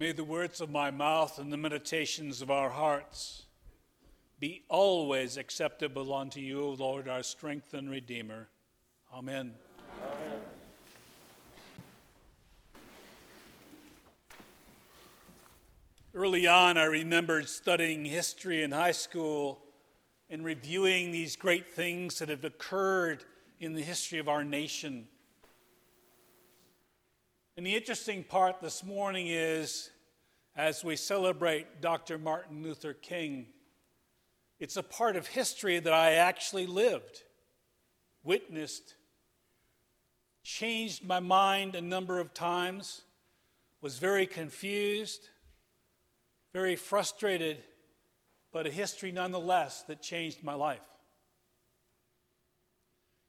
May the words of my mouth and the meditations of our hearts be always acceptable unto you, O Lord, our strength and Redeemer. Amen. Amen. Early on, I remembered studying history in high school and reviewing these great things that have occurred in the history of our nation. And the interesting part this morning is as we celebrate Dr. Martin Luther King, it's a part of history that I actually lived, witnessed, changed my mind a number of times, was very confused, very frustrated, but a history nonetheless that changed my life.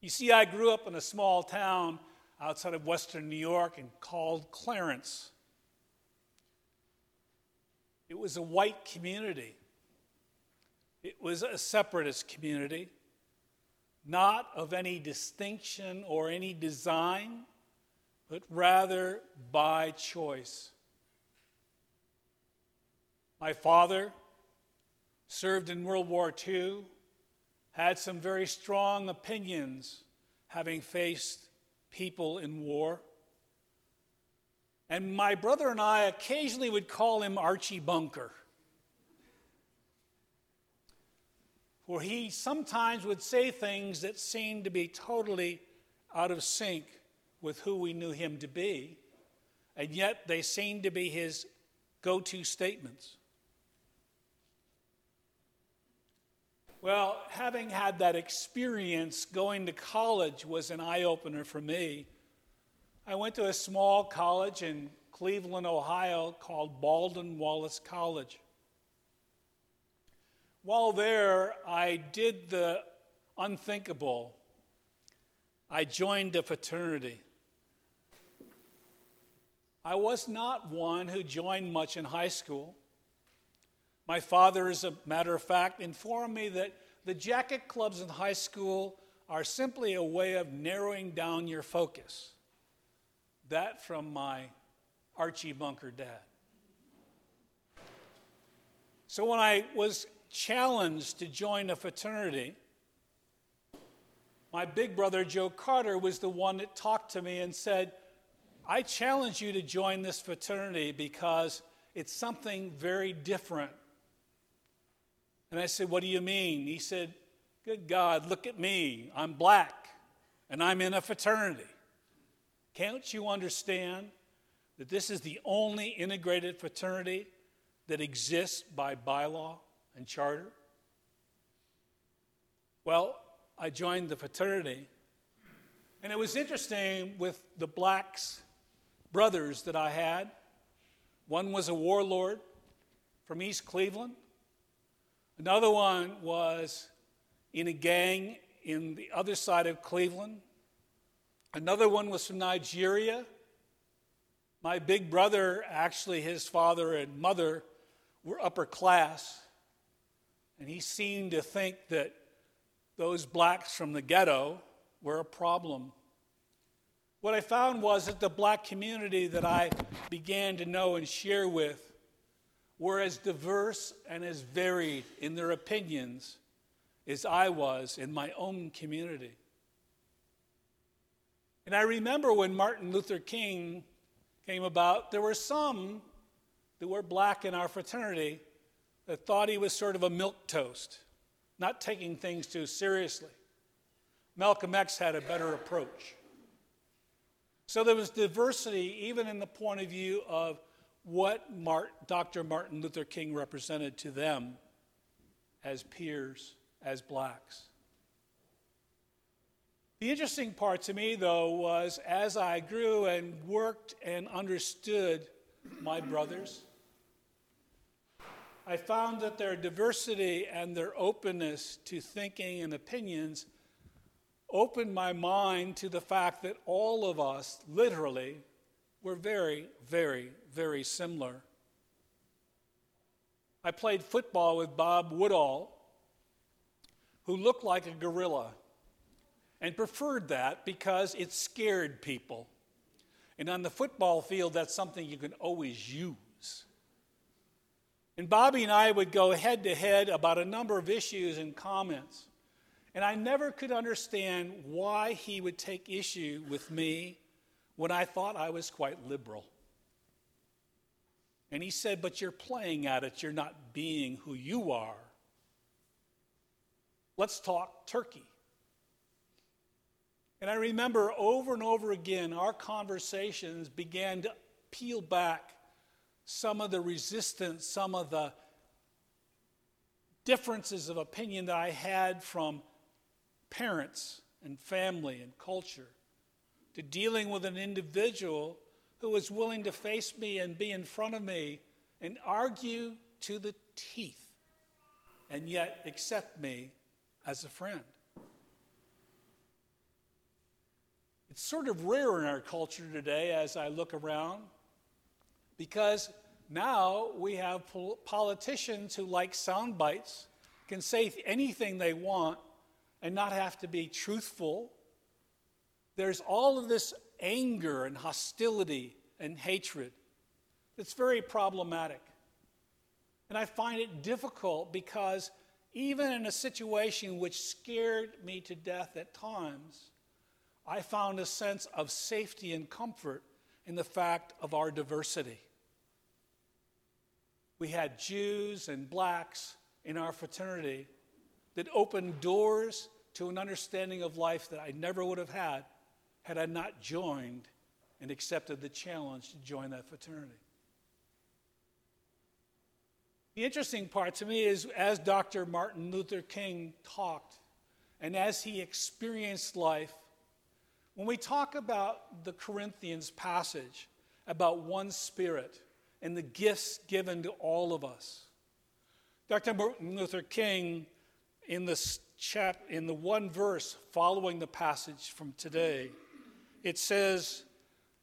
You see, I grew up in a small town outside of Western New York and called Clarence. It was a white community. It was a separatist community, not of any distinction or any design, but rather by choice. My father served in World War II, had some very strong opinions having faced people in war. And my brother and I occasionally would call him Archie Bunker. For he sometimes would say things that seemed to be totally out of sync with who we knew him to be, and yet they seemed to be his go to statements. Well, having had that experience, going to college was an eye opener for me. I went to a small college in Cleveland, Ohio called Baldwin Wallace College. While there, I did the unthinkable. I joined a fraternity. I was not one who joined much in high school. My father, as a matter of fact, informed me that the jacket clubs in high school are simply a way of narrowing down your focus. That from my Archie Bunker dad. So when I was challenged to join a fraternity, my big brother Joe Carter was the one that talked to me and said, I challenge you to join this fraternity because it's something very different and I said, What do you mean? He said, Good God, look at me. I'm black and I'm in a fraternity. Can't you understand that this is the only integrated fraternity that exists by bylaw and charter? Well, I joined the fraternity, and it was interesting with the blacks brothers that I had. One was a warlord from East Cleveland. Another one was in a gang in the other side of Cleveland. Another one was from Nigeria. My big brother, actually, his father and mother were upper class, and he seemed to think that those blacks from the ghetto were a problem. What I found was that the black community that I began to know and share with were as diverse and as varied in their opinions as I was in my own community. And I remember when Martin Luther King came about, there were some that were black in our fraternity that thought he was sort of a milk toast, not taking things too seriously. Malcolm X had a better approach. So there was diversity even in the point of view of what Dr. Martin Luther King represented to them as peers, as blacks. The interesting part to me, though, was as I grew and worked and understood my brothers, I found that their diversity and their openness to thinking and opinions opened my mind to the fact that all of us, literally, were very, very, very similar. I played football with Bob Woodall, who looked like a gorilla and preferred that because it scared people. And on the football field, that's something you can always use. And Bobby and I would go head to head about a number of issues and comments. And I never could understand why he would take issue with me when I thought I was quite liberal. And he said, But you're playing at it, you're not being who you are. Let's talk Turkey. And I remember over and over again, our conversations began to peel back some of the resistance, some of the differences of opinion that I had from parents and family and culture to dealing with an individual who was willing to face me and be in front of me and argue to the teeth and yet accept me as a friend. It's sort of rare in our culture today as I look around because now we have politicians who like sound bites, can say anything they want and not have to be truthful. There's all of this anger and hostility and hatred that's very problematic. And I find it difficult because even in a situation which scared me to death at times, I found a sense of safety and comfort in the fact of our diversity. We had Jews and blacks in our fraternity that opened doors to an understanding of life that I never would have had had I not joined and accepted the challenge to join that fraternity. The interesting part to me is as Dr. Martin Luther King talked and as he experienced life, when we talk about the Corinthians passage about one spirit and the gifts given to all of us, Dr. Martin Luther King, in the chap in the one verse following the passage from today, it says,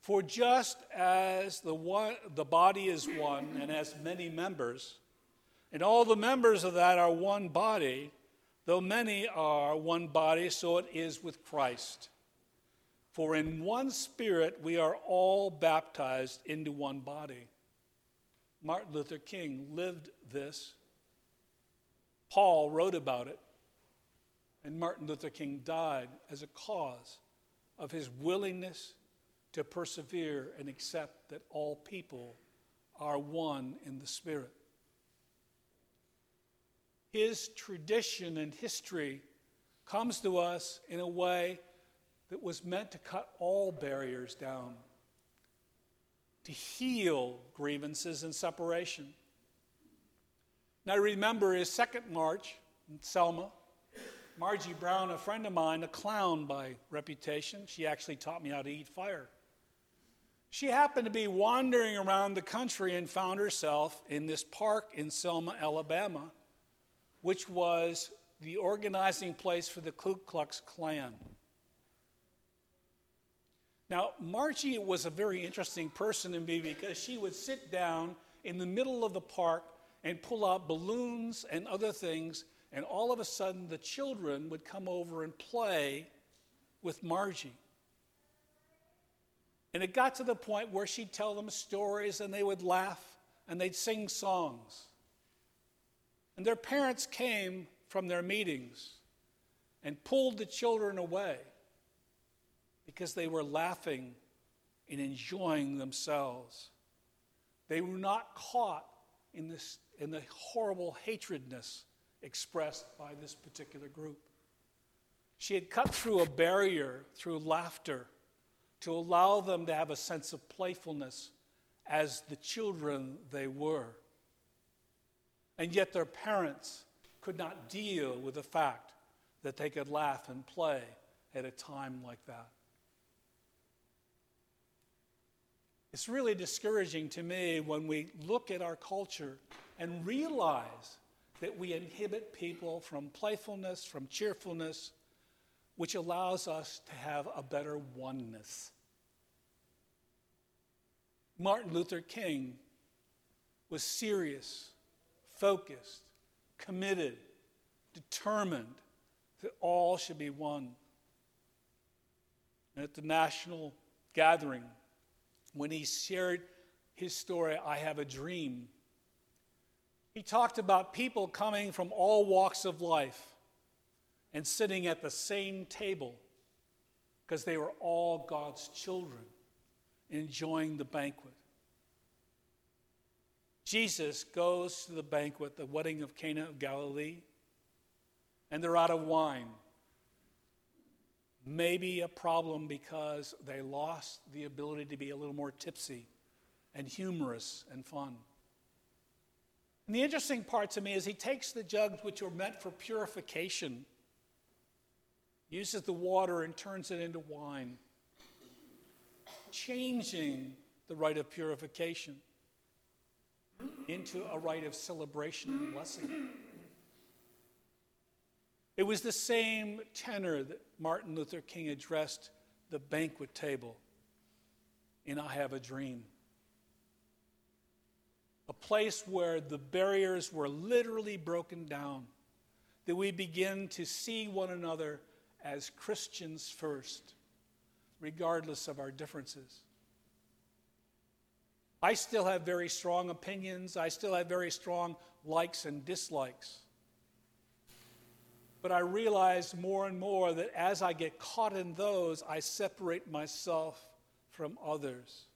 "For just as the one the body is one and has many members, and all the members of that are one body, though many are one body, so it is with Christ." For in one spirit we are all baptized into one body. Martin Luther King lived this Paul wrote about it, and Martin Luther King died as a cause of his willingness to persevere and accept that all people are one in the Spirit. His tradition and history comes to us in a way that was meant to cut all barriers down, to heal grievances and separation. Now, remember his second march in Selma. Margie Brown, a friend of mine, a clown by reputation, she actually taught me how to eat fire. She happened to be wandering around the country and found herself in this park in Selma, Alabama, which was the organizing place for the Ku Klux Klan. Now, Margie was a very interesting person to me because she would sit down in the middle of the park and pull out balloons and other things, and all of a sudden the children would come over and play with Margie. And it got to the point where she'd tell them stories and they would laugh and they'd sing songs. And their parents came from their meetings and pulled the children away because they were laughing and enjoying themselves. They were not caught in this and the horrible hatredness expressed by this particular group. She had cut through a barrier through laughter to allow them to have a sense of playfulness as the children they were. And yet their parents could not deal with the fact that they could laugh and play at a time like that. It's really discouraging to me when we look at our culture and realize that we inhibit people from playfulness, from cheerfulness, which allows us to have a better oneness. Martin Luther King was serious, focused, committed, determined that all should be one. And at the national gathering, when he shared his story, I have a dream, He talked about people coming from all walks of life and sitting at the same table because they were all God's children enjoying the banquet. Jesus goes to the banquet, the wedding of Cana of Galilee, and they're out of wine. Maybe a problem because they lost the ability to be a little more tipsy and humorous and fun. And the interesting part to me is he takes the jugs which were meant for purification, uses the water and turns it into wine, changing the rite of purification into a rite of celebration and blessing. It was the same tenor that Martin Luther King addressed the banquet table in I Have a Dream. A place where the barriers were literally broken down, that we begin to see one another as Christians first, regardless of our differences. I still have very strong opinions. I still have very strong likes and dislikes. But I realize more and more that as I get caught in those, I separate myself from others,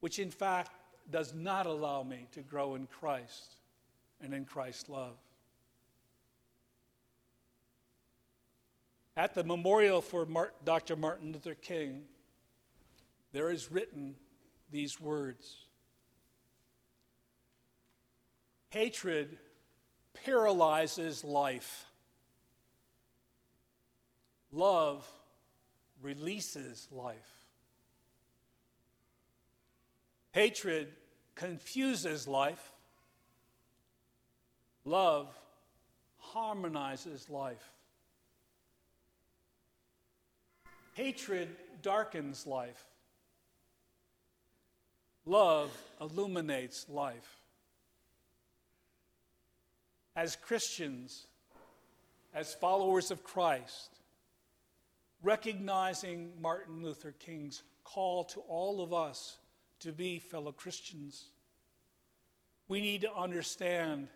which in fact does not allow me to grow in Christ and in Christ's love. At the memorial for Dr. Martin Luther King, there is written these words Hatred paralyzes life, love releases life. Hatred confuses life. Love harmonizes life. Hatred darkens life. Love illuminates life. As Christians, as followers of Christ, recognizing Martin Luther King's call to all of us to be fellow Christians, we need to understand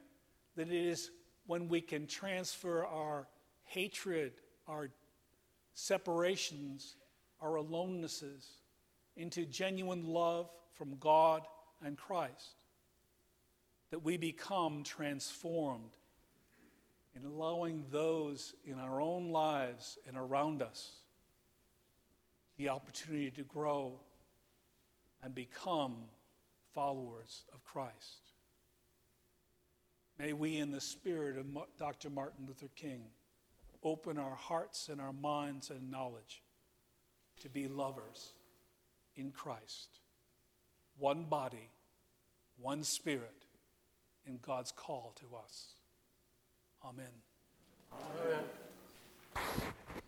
that it is when we can transfer our hatred, our separations, our alonenesses into genuine love from God and Christ, that we become transformed in allowing those in our own lives and around us the opportunity to grow and become followers of Christ. May we, in the spirit of Dr. Martin Luther King, open our hearts and our minds and knowledge to be lovers in Christ one body, one spirit in God's call to us. Amen. Amen.